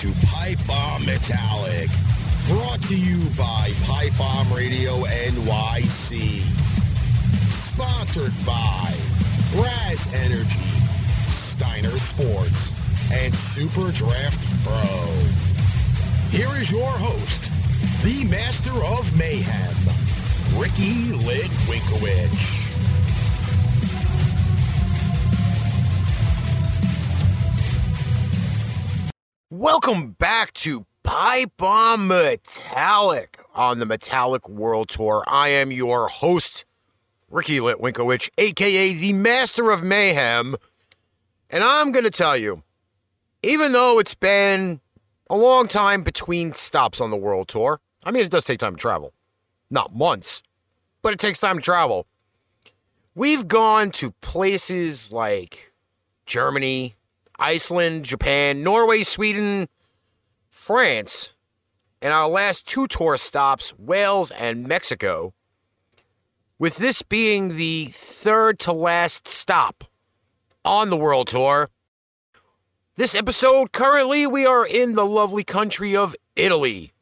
to Pipe Bomb Metallic, brought to you by Pipe Bomb Radio NYC. Sponsored by Raze Energy, Steiner Sports, and Super Draft Pro. Here is your host, the master of mayhem, Ricky Litwinkowicz. Welcome back to Pipe Bomb Metallic on the Metallic World Tour. I am your host, Ricky Litwinkowicz, aka the Master of Mayhem. And I'm going to tell you, even though it's been a long time between stops on the World Tour, I mean, it does take time to travel. Not months, but it takes time to travel. We've gone to places like Germany, Iceland, Japan, Norway, Sweden, France, and our last two tour stops, Wales and Mexico, with this being the third to last stop on the World Tour. This episode, currently, we are in the lovely country of Italy.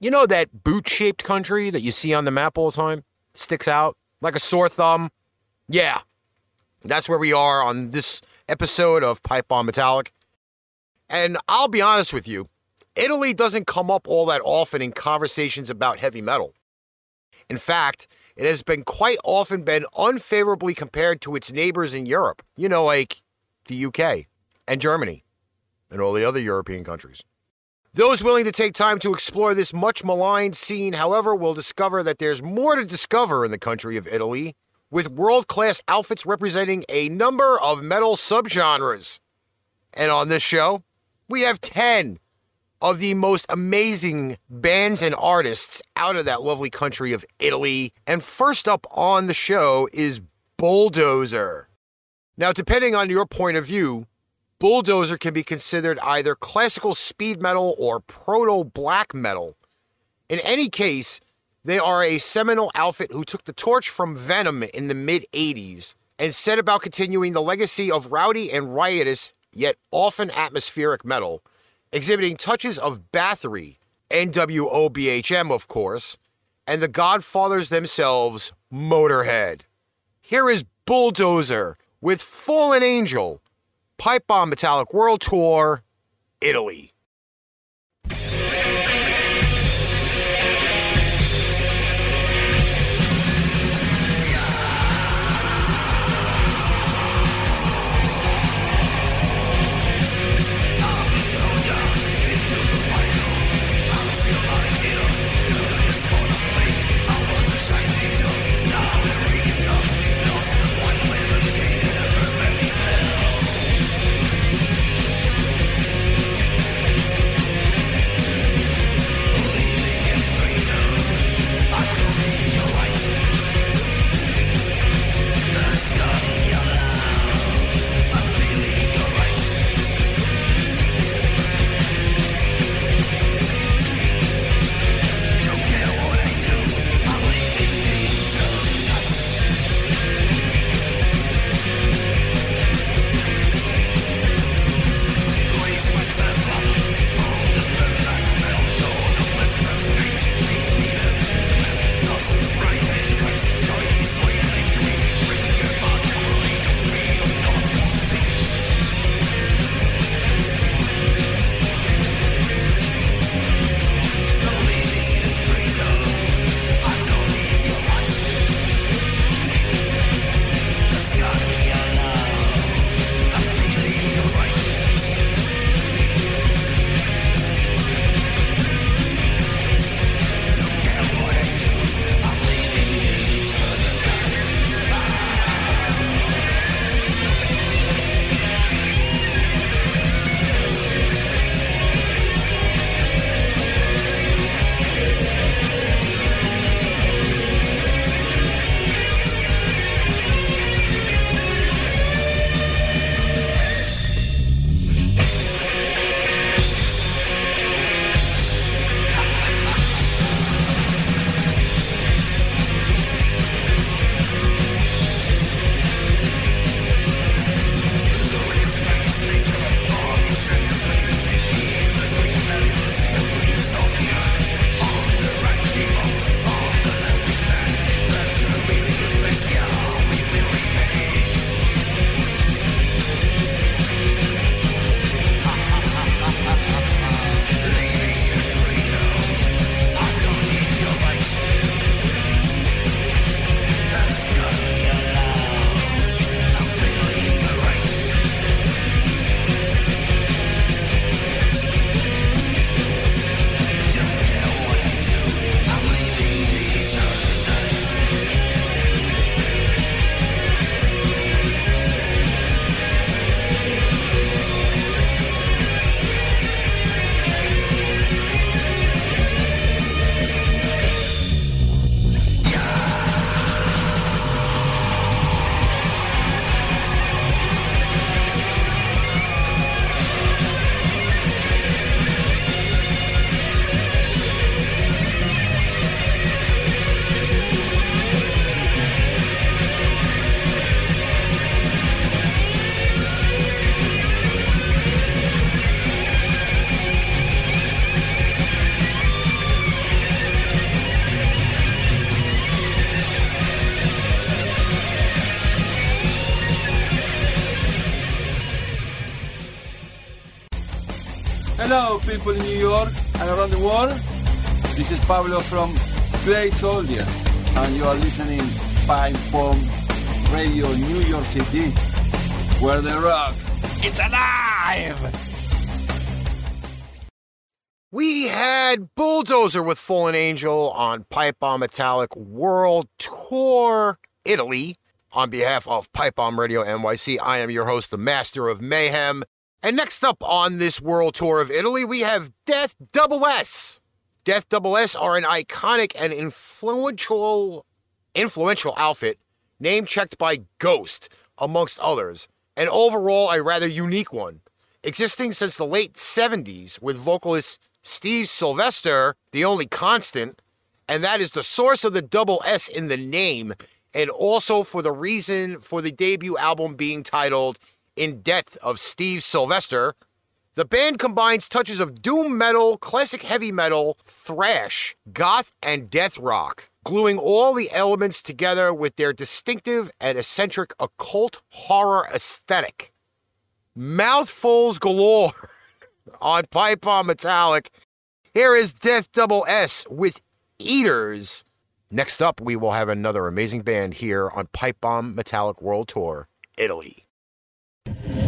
You know that boot shaped country that you see on the map all the time? Sticks out like a sore thumb? Yeah, that's where we are on this episode of Pipe Bomb Metallic. And I'll be honest with you, Italy doesn't come up all that often in conversations about heavy metal. In fact, it has been quite often been unfavorably compared to its neighbors in Europe, you know, like the UK and Germany and all the other European countries. Those willing to take time to explore this much maligned scene, however, will discover that there's more to discover in the country of Italy with world class outfits representing a number of metal subgenres. And on this show, we have 10 of the most amazing bands and artists out of that lovely country of Italy. And first up on the show is Bulldozer. Now, depending on your point of view, Bulldozer can be considered either classical speed metal or proto black metal. In any case, they are a seminal outfit who took the torch from Venom in the mid 80s and set about continuing the legacy of rowdy and riotous, yet often atmospheric metal, exhibiting touches of Bathory, NWOBHM, of course, and the Godfathers themselves, Motorhead. Here is Bulldozer with Fallen Angel, Pipe Bomb Metallic World Tour, Italy. People in New York and around the world. This is Pablo from Clay Soldiers, and you are listening Pipe Bomb Radio New York City, where the rock it's alive. We had Bulldozer with Fallen Angel on Pipe Bomb Metallic World Tour Italy. On behalf of Pipe Bomb Radio NYC, I am your host, the Master of Mayhem. And next up on this World Tour of Italy, we have Death Double S. Death Double S are an iconic and influential influential outfit, name checked by Ghost, amongst others, and overall a rather unique one. Existing since the late 70s with vocalist Steve Sylvester, the only constant, and that is the source of the double S in the name, and also for the reason for the debut album being titled In Death of Steve Sylvester. The band combines touches of doom metal, classic heavy metal, thrash, goth, and death rock, gluing all the elements together with their distinctive and eccentric occult horror aesthetic. Mouthfuls galore on Pipe Bomb Metallic. Here is Death Double S with Eaters. Next up, we will have another amazing band here on Pipe Bomb Metallic World Tour, Italy. This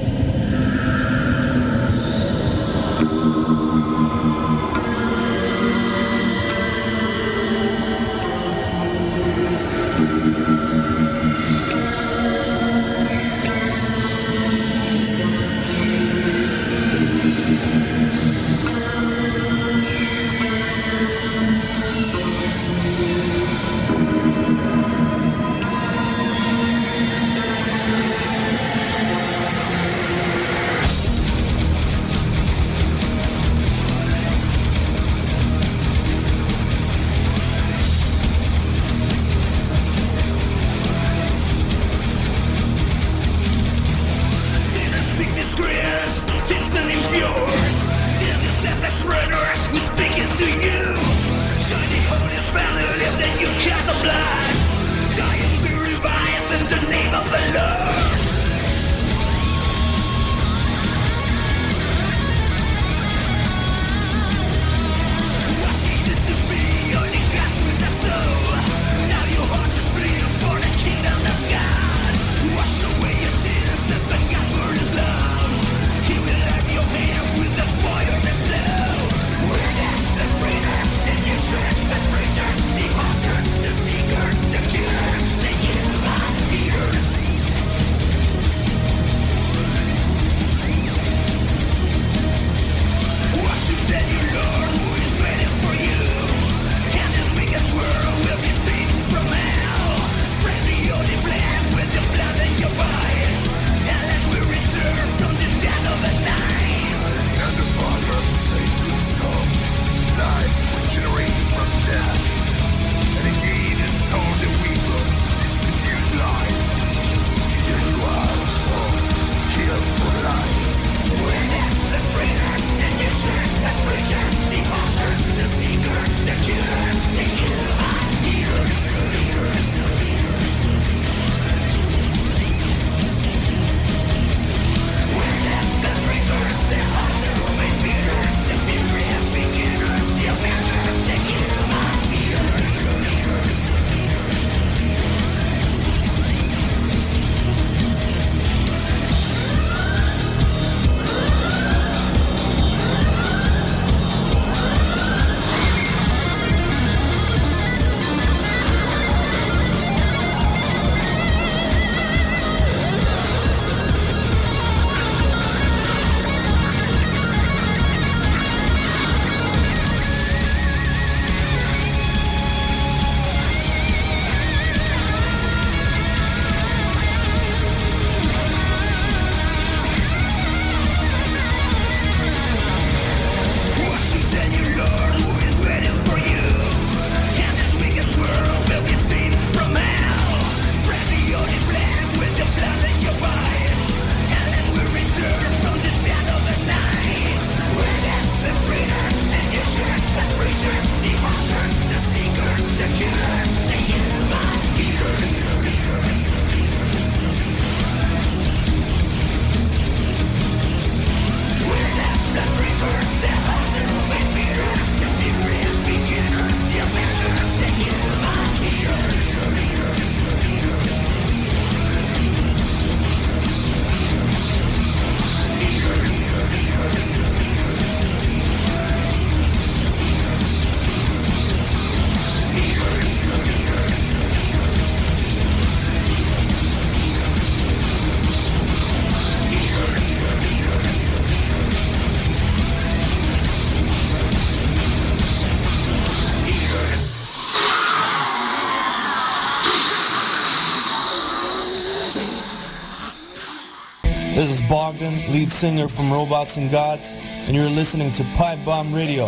lead singer from Robots and Gods, and you're listening to Pipe Bomb Radio.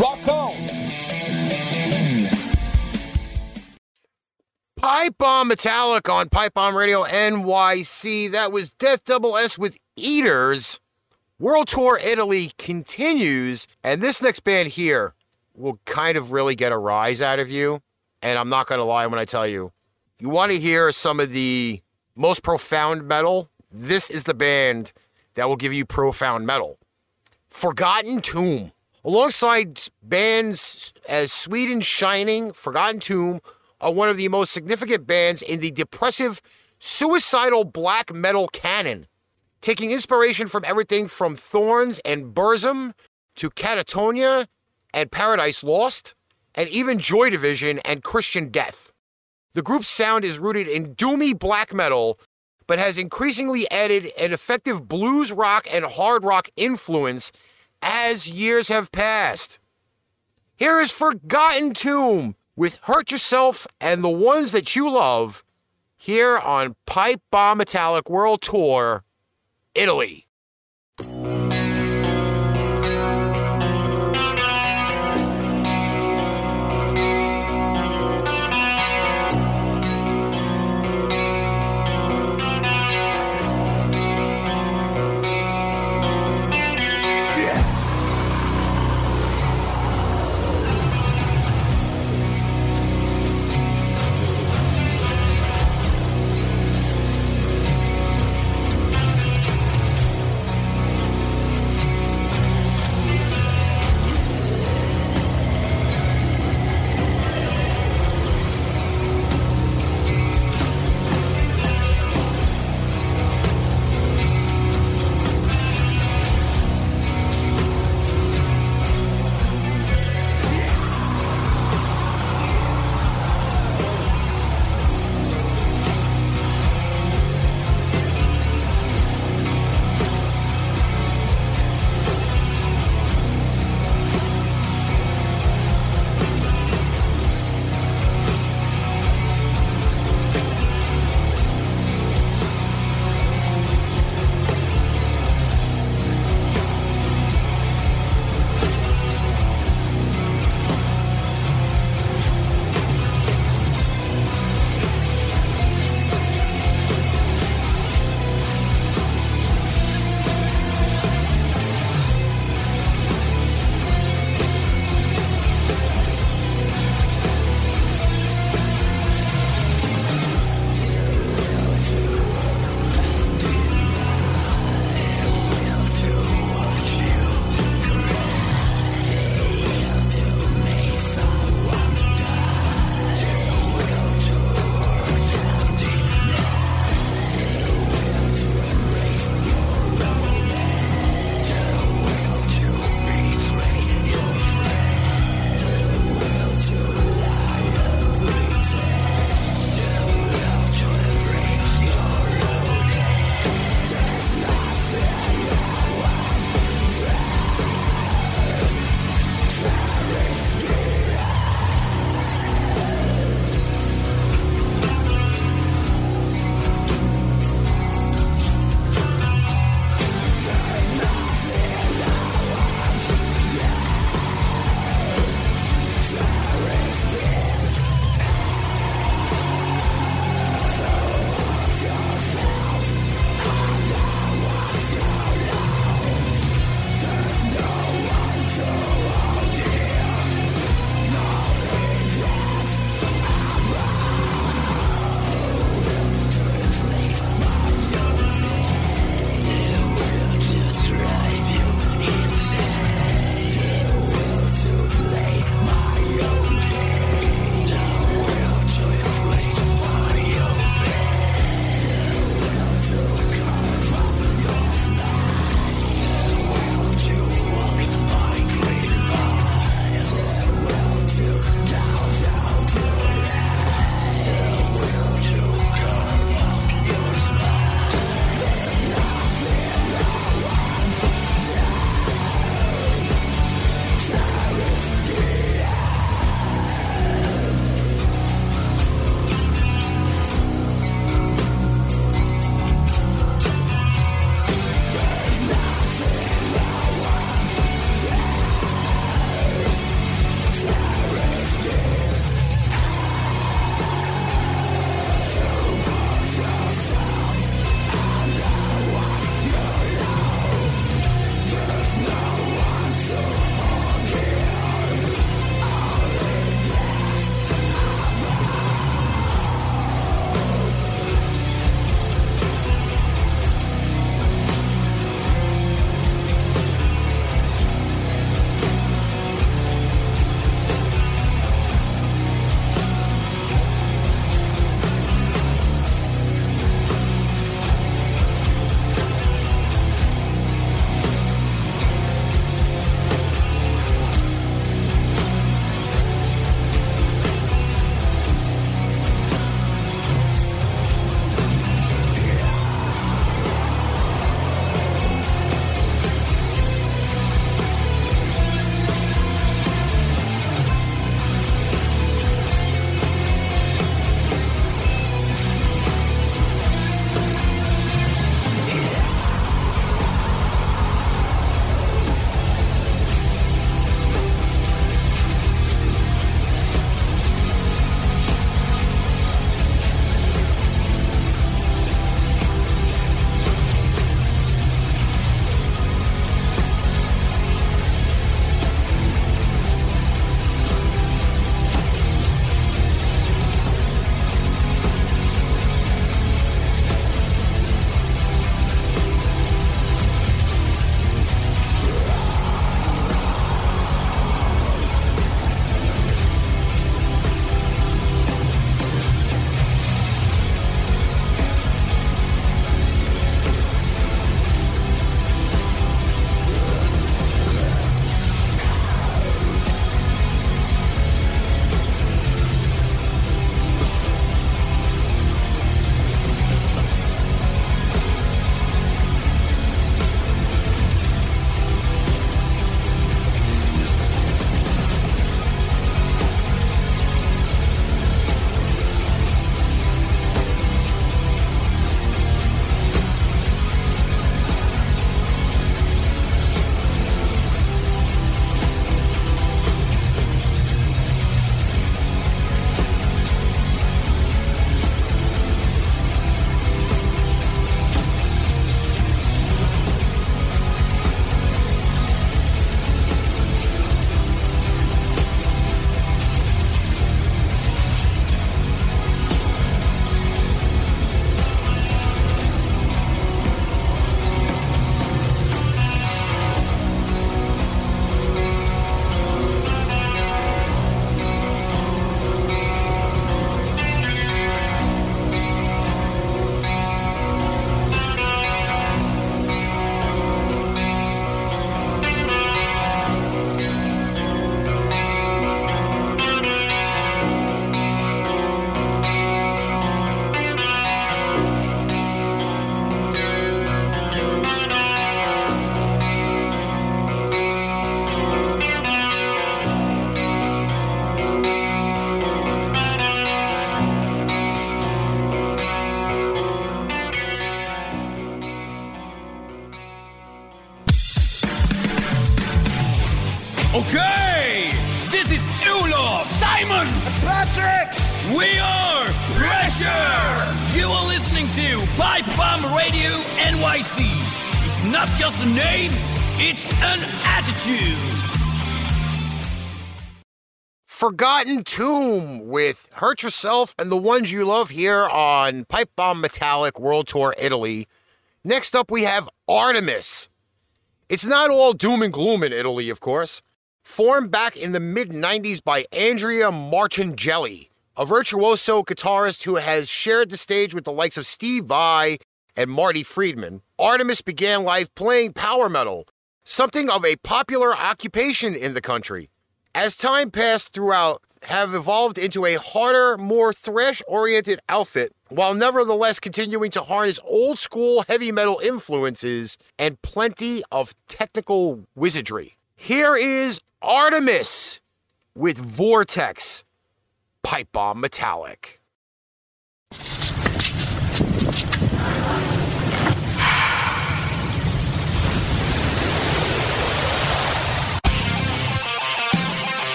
Rock on! Pipe Bomb Metallic on Pipe Bomb Radio NYC. That was Death Double S with Eaters. World Tour Italy continues, and this next band here will kind of really get a rise out of you. And I'm not going to lie when I tell you, you want to hear some of the most profound metal. This is the band that will give you profound metal. Forgotten Tomb. Alongside bands as Sweden's Shining, Forgotten Tomb are one of the most significant bands in the depressive, suicidal black metal canon, taking inspiration from everything from Thorns and Burzum to Katatonia and Paradise Lost, and even Joy Division and Christian Death. The group's sound is rooted in doomy black metal, but has increasingly added an effective blues rock and hard rock influence as years have passed. Here is Forgotten Tomb with Hurt Yourself and the Ones That You Love here on Pipe Bomb Metallic World Tour, Italy. Patrick. We are Pressure. You are listening to Pipe Bomb Radio NYC. It's not just a name, it's an attitude. Forgotten Tomb with Hurt Yourself and the Ones You Love here on Pipe Bomb Metallic World Tour Italy. Next up, we have Arthemis. It's not all doom and gloom in Italy, of course. Formed back in the mid 90s by Andrea Martongelli, a virtuoso guitarist who has shared the stage with the likes of Steve Vai and Marty Friedman, Arthemis began life playing power metal, something of a popular occupation in the country. As time passed throughout, have evolved into a harder, more thrash-oriented outfit, while nevertheless continuing to harness old school heavy metal influences and plenty of technical wizardry. Here is Arthemis with Vortex Pipe Bomb Metallic.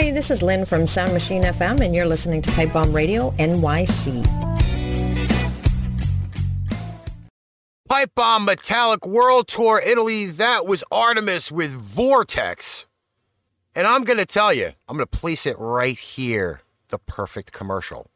Hey, this is Lynn from Sound Machine FM, and you're listening to Pipe Bomb Radio NYC. Pipe Bomb Metallic World Tour Italy. That was Arthemis with Vortex. And I'm going to tell you, I'm going to place it right here. The perfect commercial.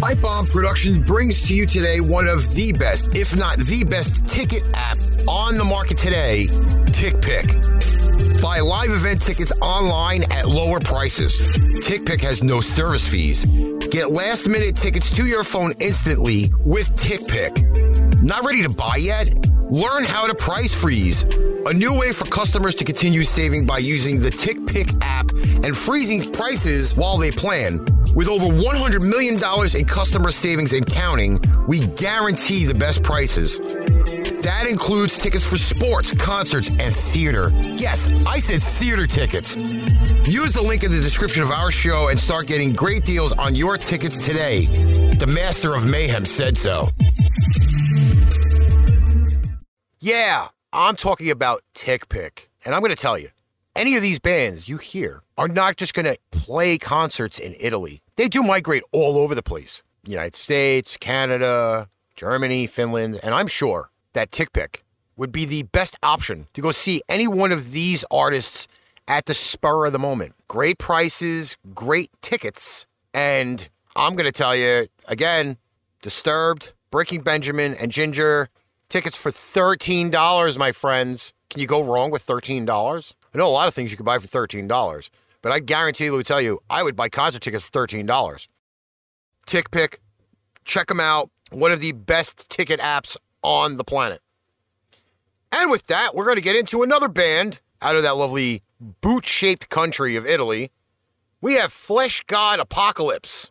Pipe Bomb Productions brings to you today one of the best, if not the best, ticket app on the market today, TickPick. Buy live event tickets online at lower prices. TickPick has no service fees. Get last minute tickets to your phone instantly with TickPick. Not ready to buy yet? Learn how to price freeze. A new way for customers to continue saving by using the TickPick app and freezing prices while they plan. With over $100 million in customer savings and counting, we guarantee the best prices. That includes tickets for sports, concerts, and theater. Yes, I said theater tickets. Use the link in the description of our show and start getting great deals on your tickets today. The Master of Mayhem said so. Yeah, I'm talking about TickPick. And I'm going to tell you, any of these bands you hear are not just going to play concerts in Italy. They do migrate all over the place. United States, Canada, Germany, Finland, and I'm sure that TickPick would be the best option to go see any one of these artists at the spur of the moment. Great prices, great tickets, and I'm going to tell you again, Disturbed, Breaking Benjamin, and Jinjer tickets for $13, my friends. Can you go wrong with $13? I know a lot of things you could buy for $13, but I guarantee you, would tell you, I would buy concert tickets for $13. TickPick, check them out. One of the best ticket apps on the planet. And with that, we're going to get into another band out of that lovely boot shaped country of Italy. We have Fleshgod Apocalypse.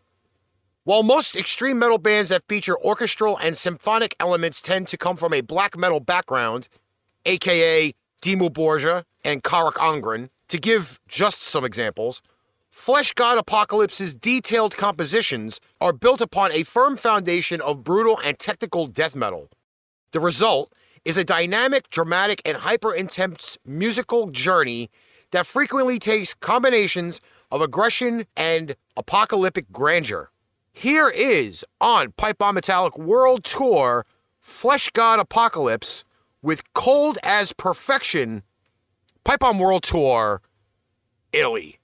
While most extreme metal bands that feature orchestral and symphonic elements tend to come from a black metal background, aka Dimmu Borgir and Carach Angren, to give just some examples, Fleshgod Apocalypse's detailed compositions are built upon a firm foundation of brutal and technical death metal. The result is a dynamic, dramatic, and hyper intense musical journey that frequently takes combinations of aggression and apocalyptic grandeur. Here is on Pipe Bomb Metallic World Tour Fleshgod Apocalypse with Cold as Perfection Pipe Bomb World Tour Italy.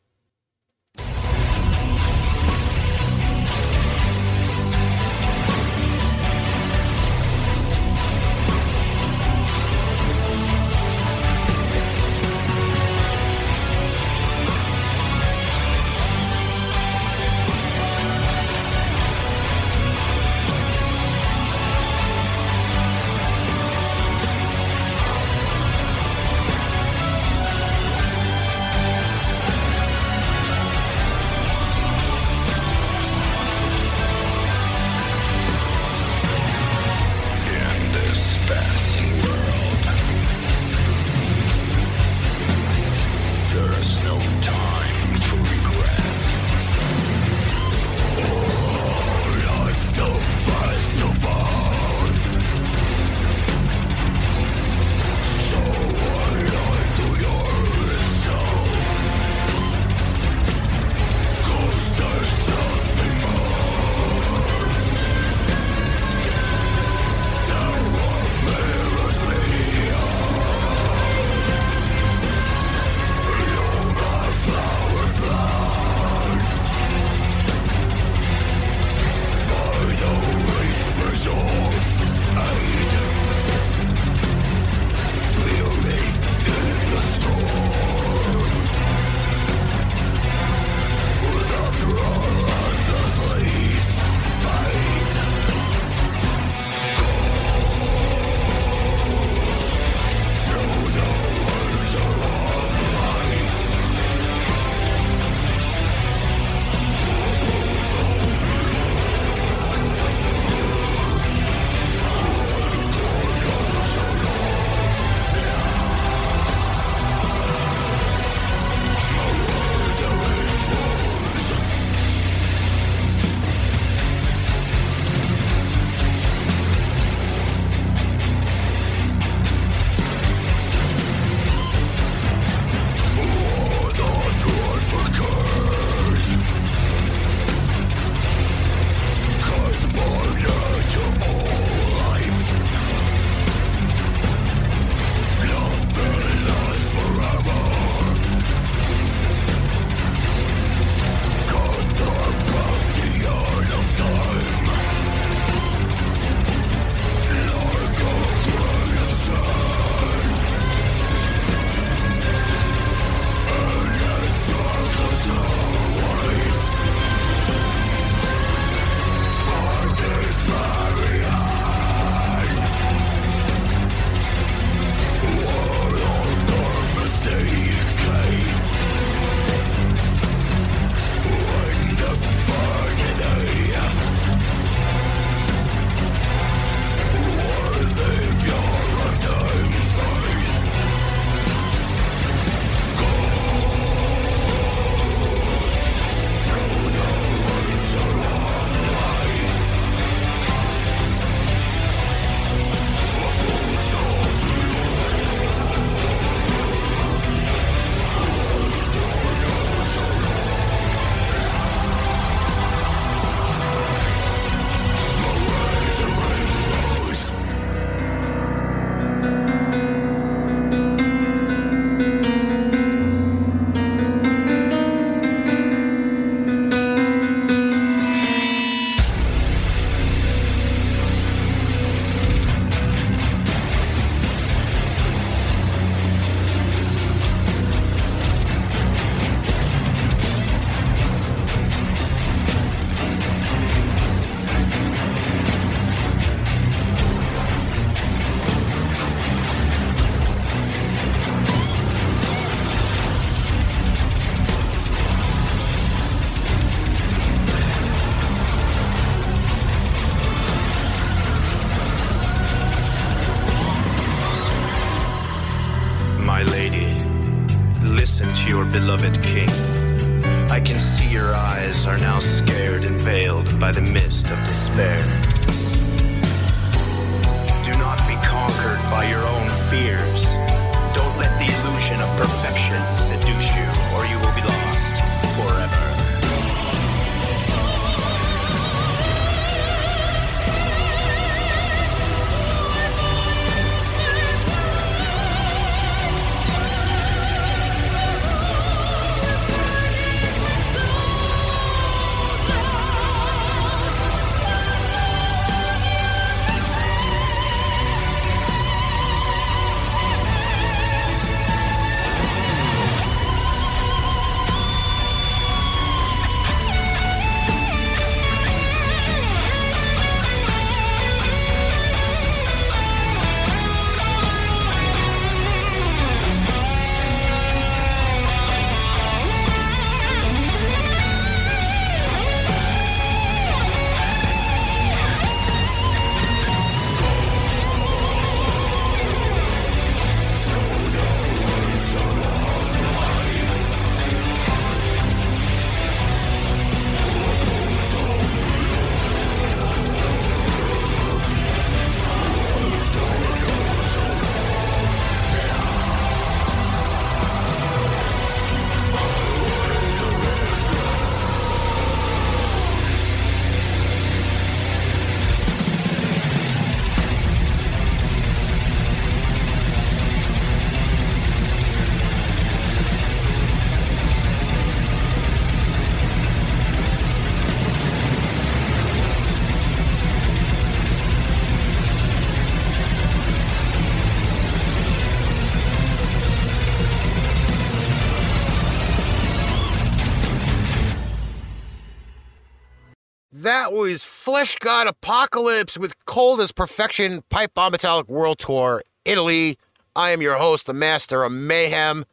Fleshgod Apocalypse with Cold as Perfection Pipe Bomb Metallic World Tour, Italy. I am your host, the Master of Mayhem,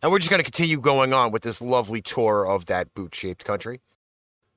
and we're just going to continue going on with this lovely tour of that boot shaped country.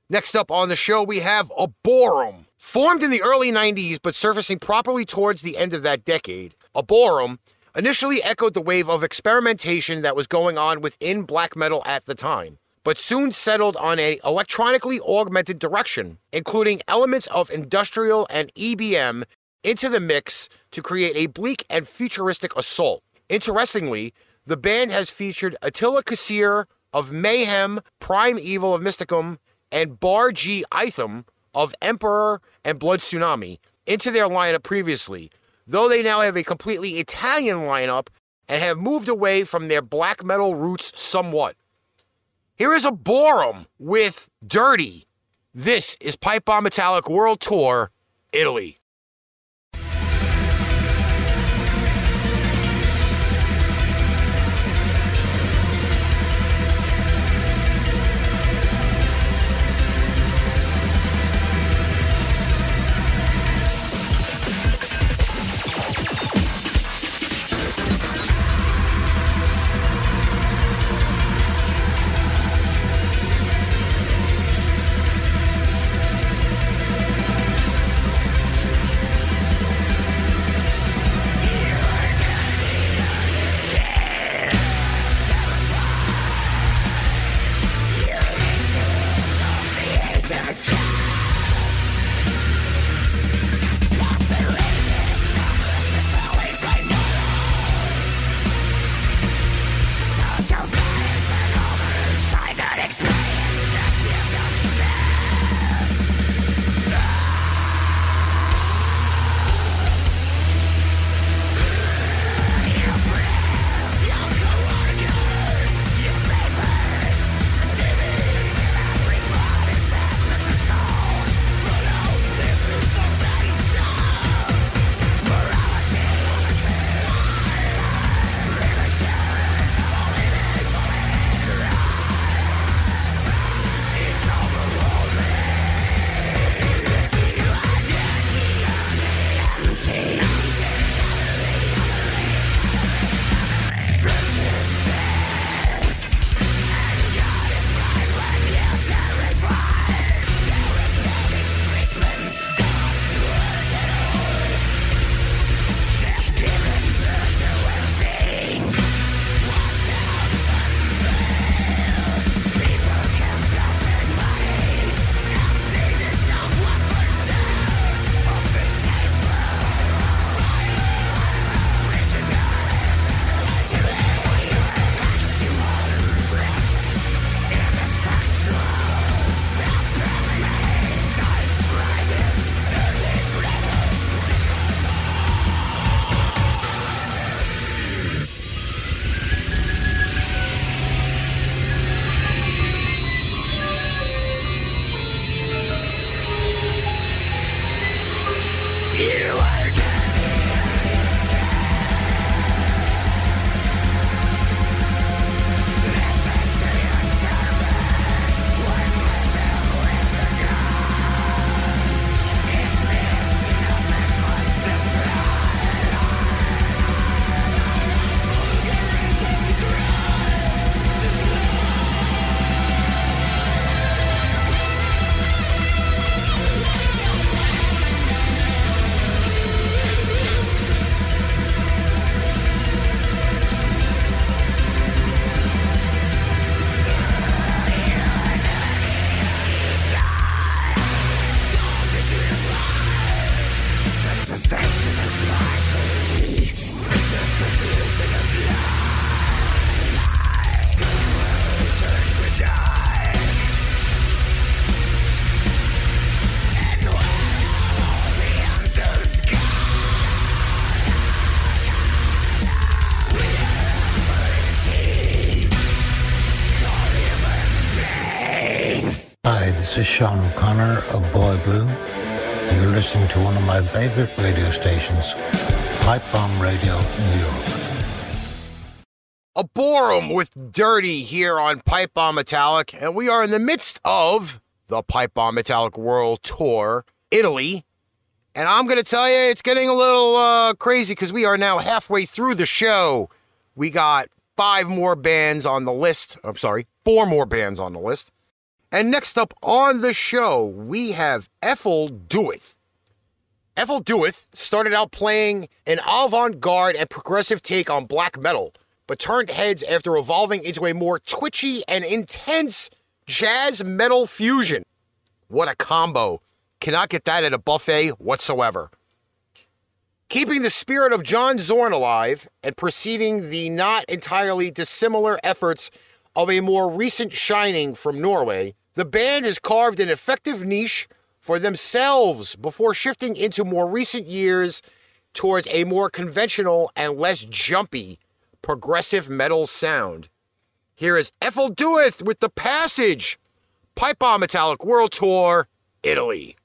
Next up on the show, we have Aborym. Formed in the early 90s but surfacing properly towards the end of that decade, Aborym initially echoed the wave of experimentation that was going on within black metal at the time, but soon settled on a electronically augmented direction, including elements of industrial and EBM into the mix to create a bleak and futuristic assault. Interestingly, the band has featured Attila Csihar of Mayhem, Prime Evil of Mysticum, and Bård G. Eithun of Emperor and Blood Tsunami into their lineup previously, though they now have a completely Italian lineup and have moved away from their black metal roots somewhat. Here is Aborym with Dirty. This is Pipe Bomb Metallic World Tour, Italy. Is Sean O'Connor of Boy Blue. and You're listening to one of my favorite radio stations, Pipe Bomb Radio, New York. Aborym with Dirty here on Pipe Bomb Metallic, and we are in the midst of the Pipe Bomb Metallic World Tour, Italy. And I'm going to tell you, it's getting a little uh, crazy because we are now halfway through the show. We got five more bands on the list. I'm sorry, four more bands on the list. And next up on the show, we have Ephel Duath. Ephel Duath started out playing an avant garde and progressive take on black metal, but turned heads after evolving into a more twitchy and intense jazz metal fusion. What a combo! Cannot get that at a buffet whatsoever. Keeping the spirit of John Zorn alive and preceding the not entirely dissimilar efforts of a more recent shining from Norway, the band has carved an effective niche for themselves before shifting into more recent years towards a more conventional and less jumpy progressive metal sound. Here is Ephel Duath with The Passage, Pipe Bomb Metallic World Tour, Italy.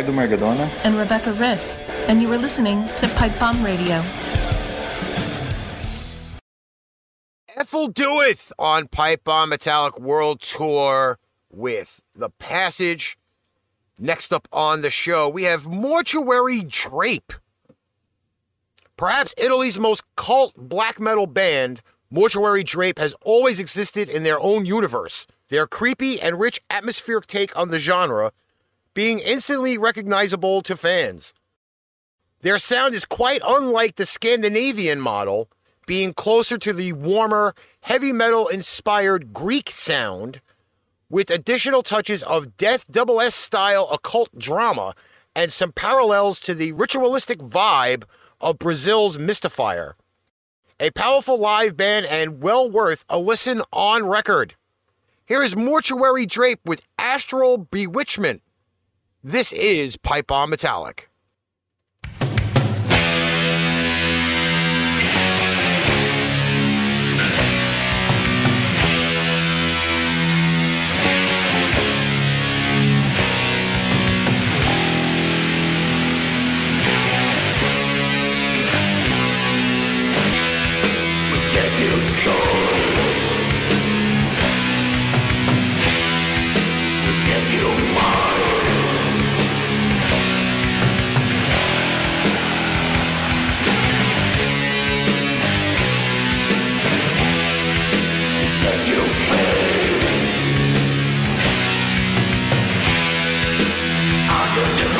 Ricardo Margadona and Rebecca Riss, and you are listening to Pipe Bomb Radio. Ephel Duath on Pipe Bomb Metallic World Tour with The Passage. Next up on the show, we have Mortuary Drape. Perhaps Italy's most cult black metal band, Mortuary Drape has always existed in their own universe. Their creepy and rich atmospheric take on the genre being instantly recognizable to fans. Their sound is quite unlike the Scandinavian model, being closer to the warmer, heavy metal inspired Greek sound, with additional touches of Death Double S style occult drama and some parallels to the ritualistic vibe of Brazil's Mystifier. A powerful live band and well worth a listen on record. Here is Mortuary Drape with Astral Bewitchment. This is Pipe Bomb Metallic. you.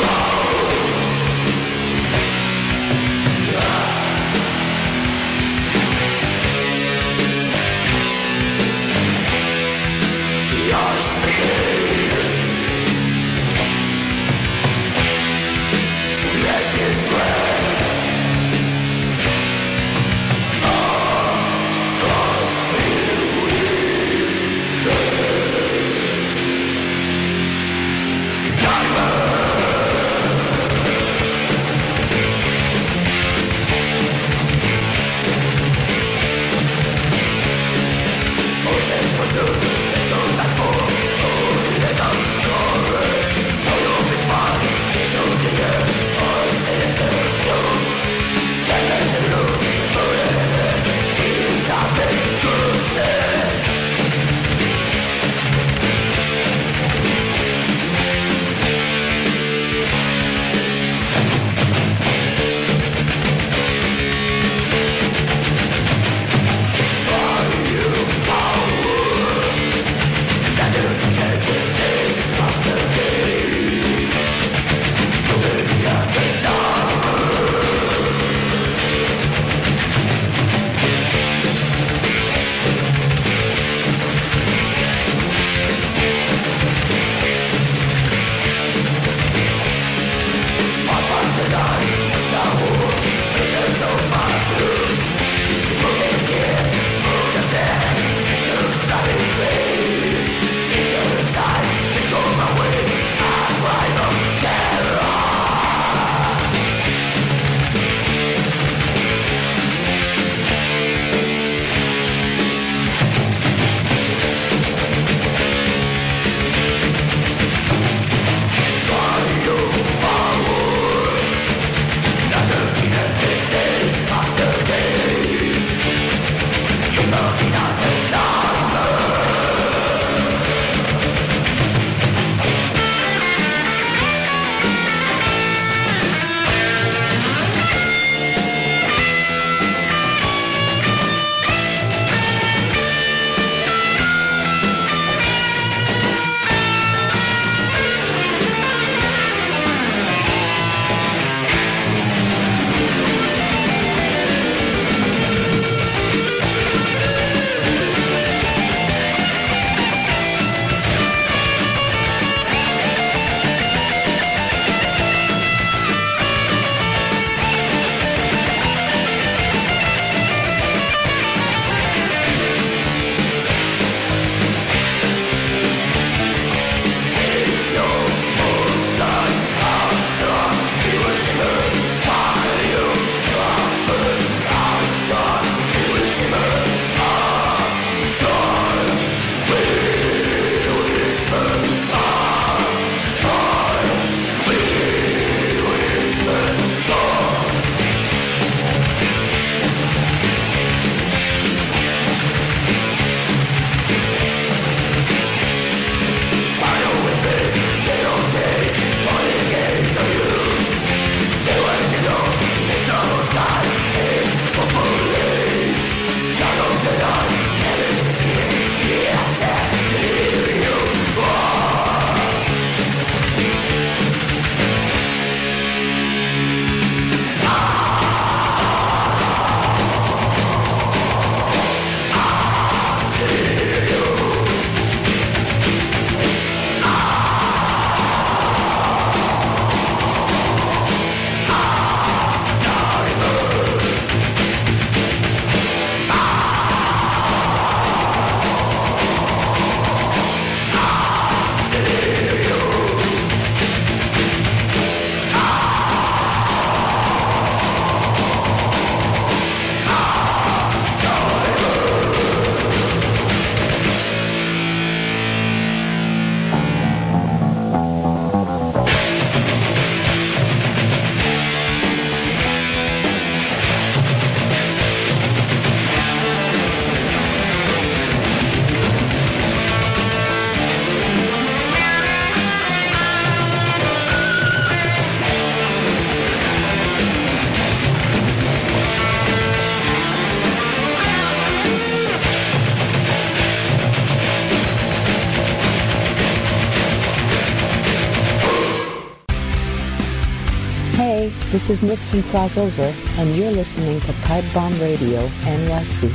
Is Nix from Crossover, and you're listening to Pipe Bomb Radio NYC.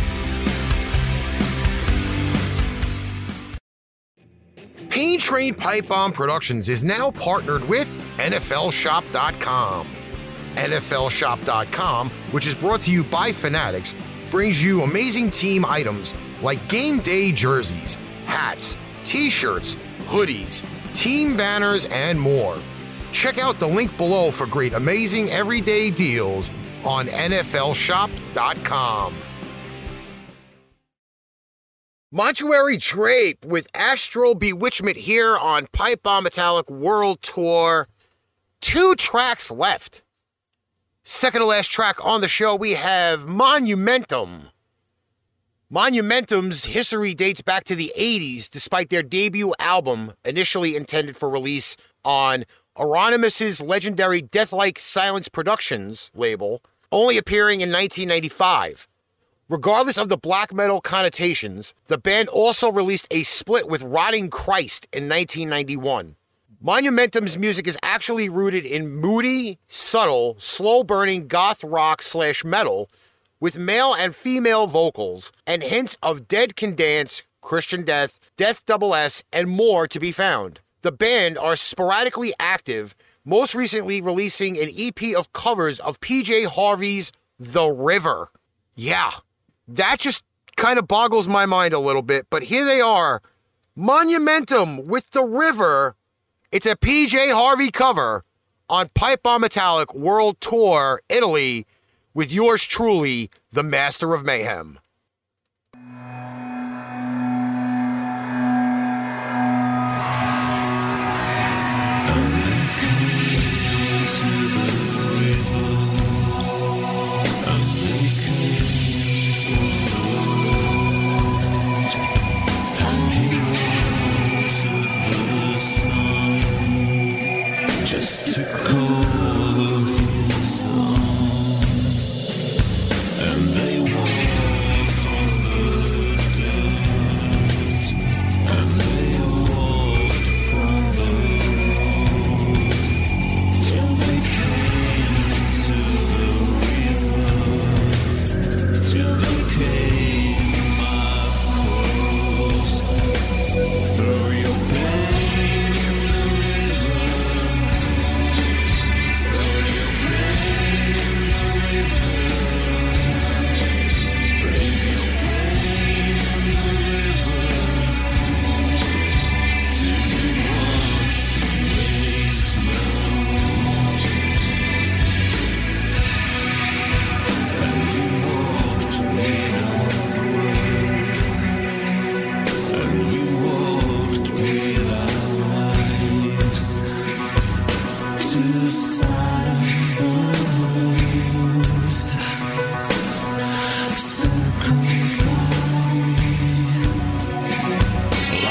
Pain Train Pipe Bomb Productions is now partnered with NFLShop.com. NFLShop.com, which is brought to you by Fanatics, brings you amazing team items like game day jerseys, hats, t shirts, hoodies, team banners, and more. Check out the link below for great, amazing everyday deals on NFLShop.com. Mortuary Drape with Astral Bewitchment here on Pipe Bomb Metallic World Tour. Two tracks left. Second to last track on the show, we have Monumentum. Monumentum's history dates back to the 80s, despite their debut album, initially intended for release on Euronymous' legendary Deathlike Silence Productions label, only appearing in 1995. Regardless of the black metal connotations, the band also released a split with Rotting Christ in 1991. Monumentum's music is actually rooted in moody, subtle, slow burning goth rock slash metal with male and female vocals and hints of Dead Can Dance, Christian Death, Death Double S, and more to be found. The band are sporadically active, most recently releasing an EP of covers of PJ Harvey's The River. Yeah, that just kind of boggles my mind a little bit, but here they are Monumentum with The River. It's a PJ Harvey cover on Pipe Bomb Metallic World Tour, Italy, with yours truly, the Master of Mayhem.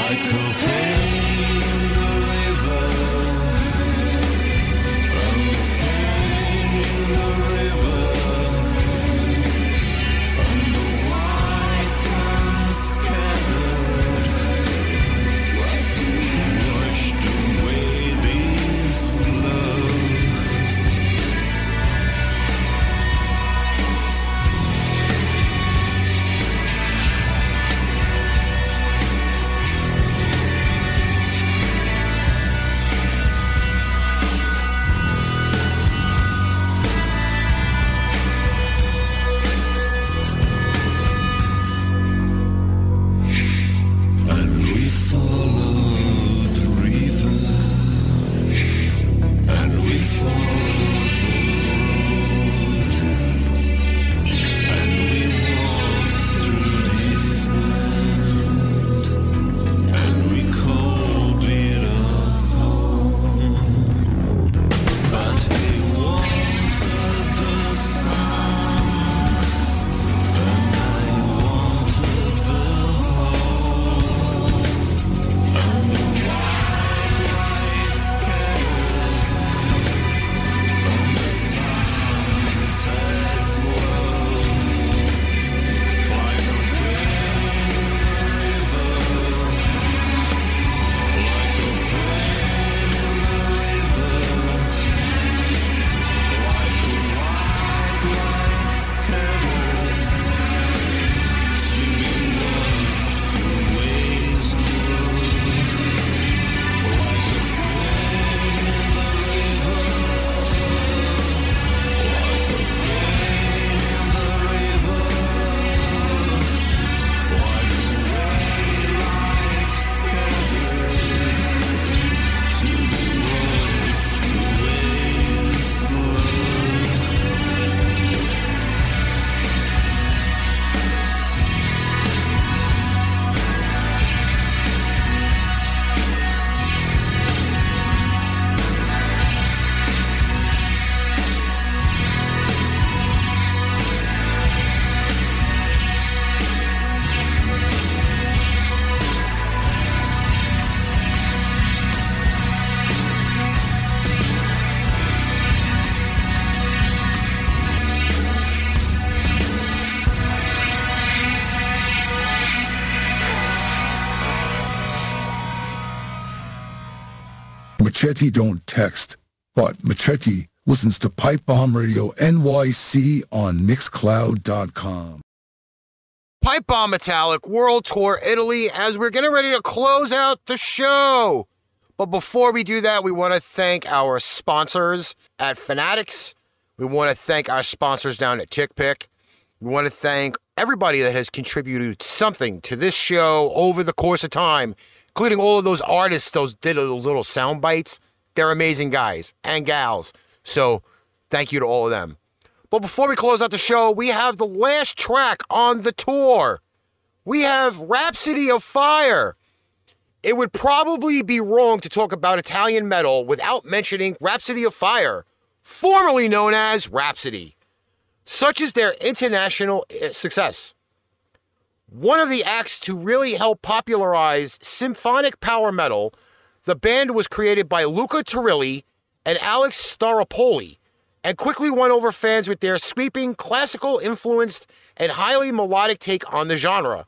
I could Machete don't text, but Machete listens to Pipe Bomb Radio NYC on Mixcloud.com. Pipe Bomb Metallic World Tour Italy as we're getting ready to close out the show. But before we do that, we want to thank our sponsors at Fanatics. We want to thank our sponsors down at TickPick. We want to thank everybody that has contributed something to this show over the course of time, including all of those artists, those did those little sound bites. They're amazing guys and gals. So thank you to all of them. But before we close out the show, we have the last track on the tour. We have Rhapsody of Fire. It would probably be wrong to talk about Italian metal without mentioning Rhapsody of Fire, formerly known as Rhapsody. Such is their international eh, success. One of the acts to really help popularize symphonic power metal, the band was created by Luca Turilli and Alex Staropoli and quickly won over fans with their sweeping, classical influenced, and highly melodic take on the genre.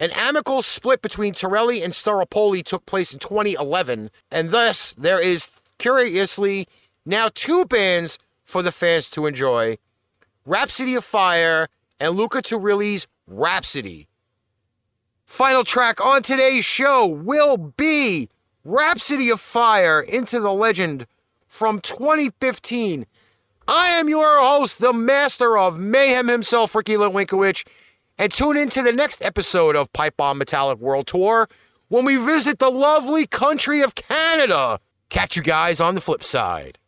An amicable split between Turilli and Staropoli took place in 2011, and thus there is, curiously, now two bands for the fans to enjoy Rhapsody of Fire and Luca Turilli's Rhapsody. Final track on today's show will be Rhapsody of Fire Into the Legend from 2015. I am your host, the master of mayhem himself, Ricky Litwinkowicz, and tune in to the next episode of Pipe Bomb Metallic World Tour when we visit the lovely country of Canada. Catch you guys on the flip side.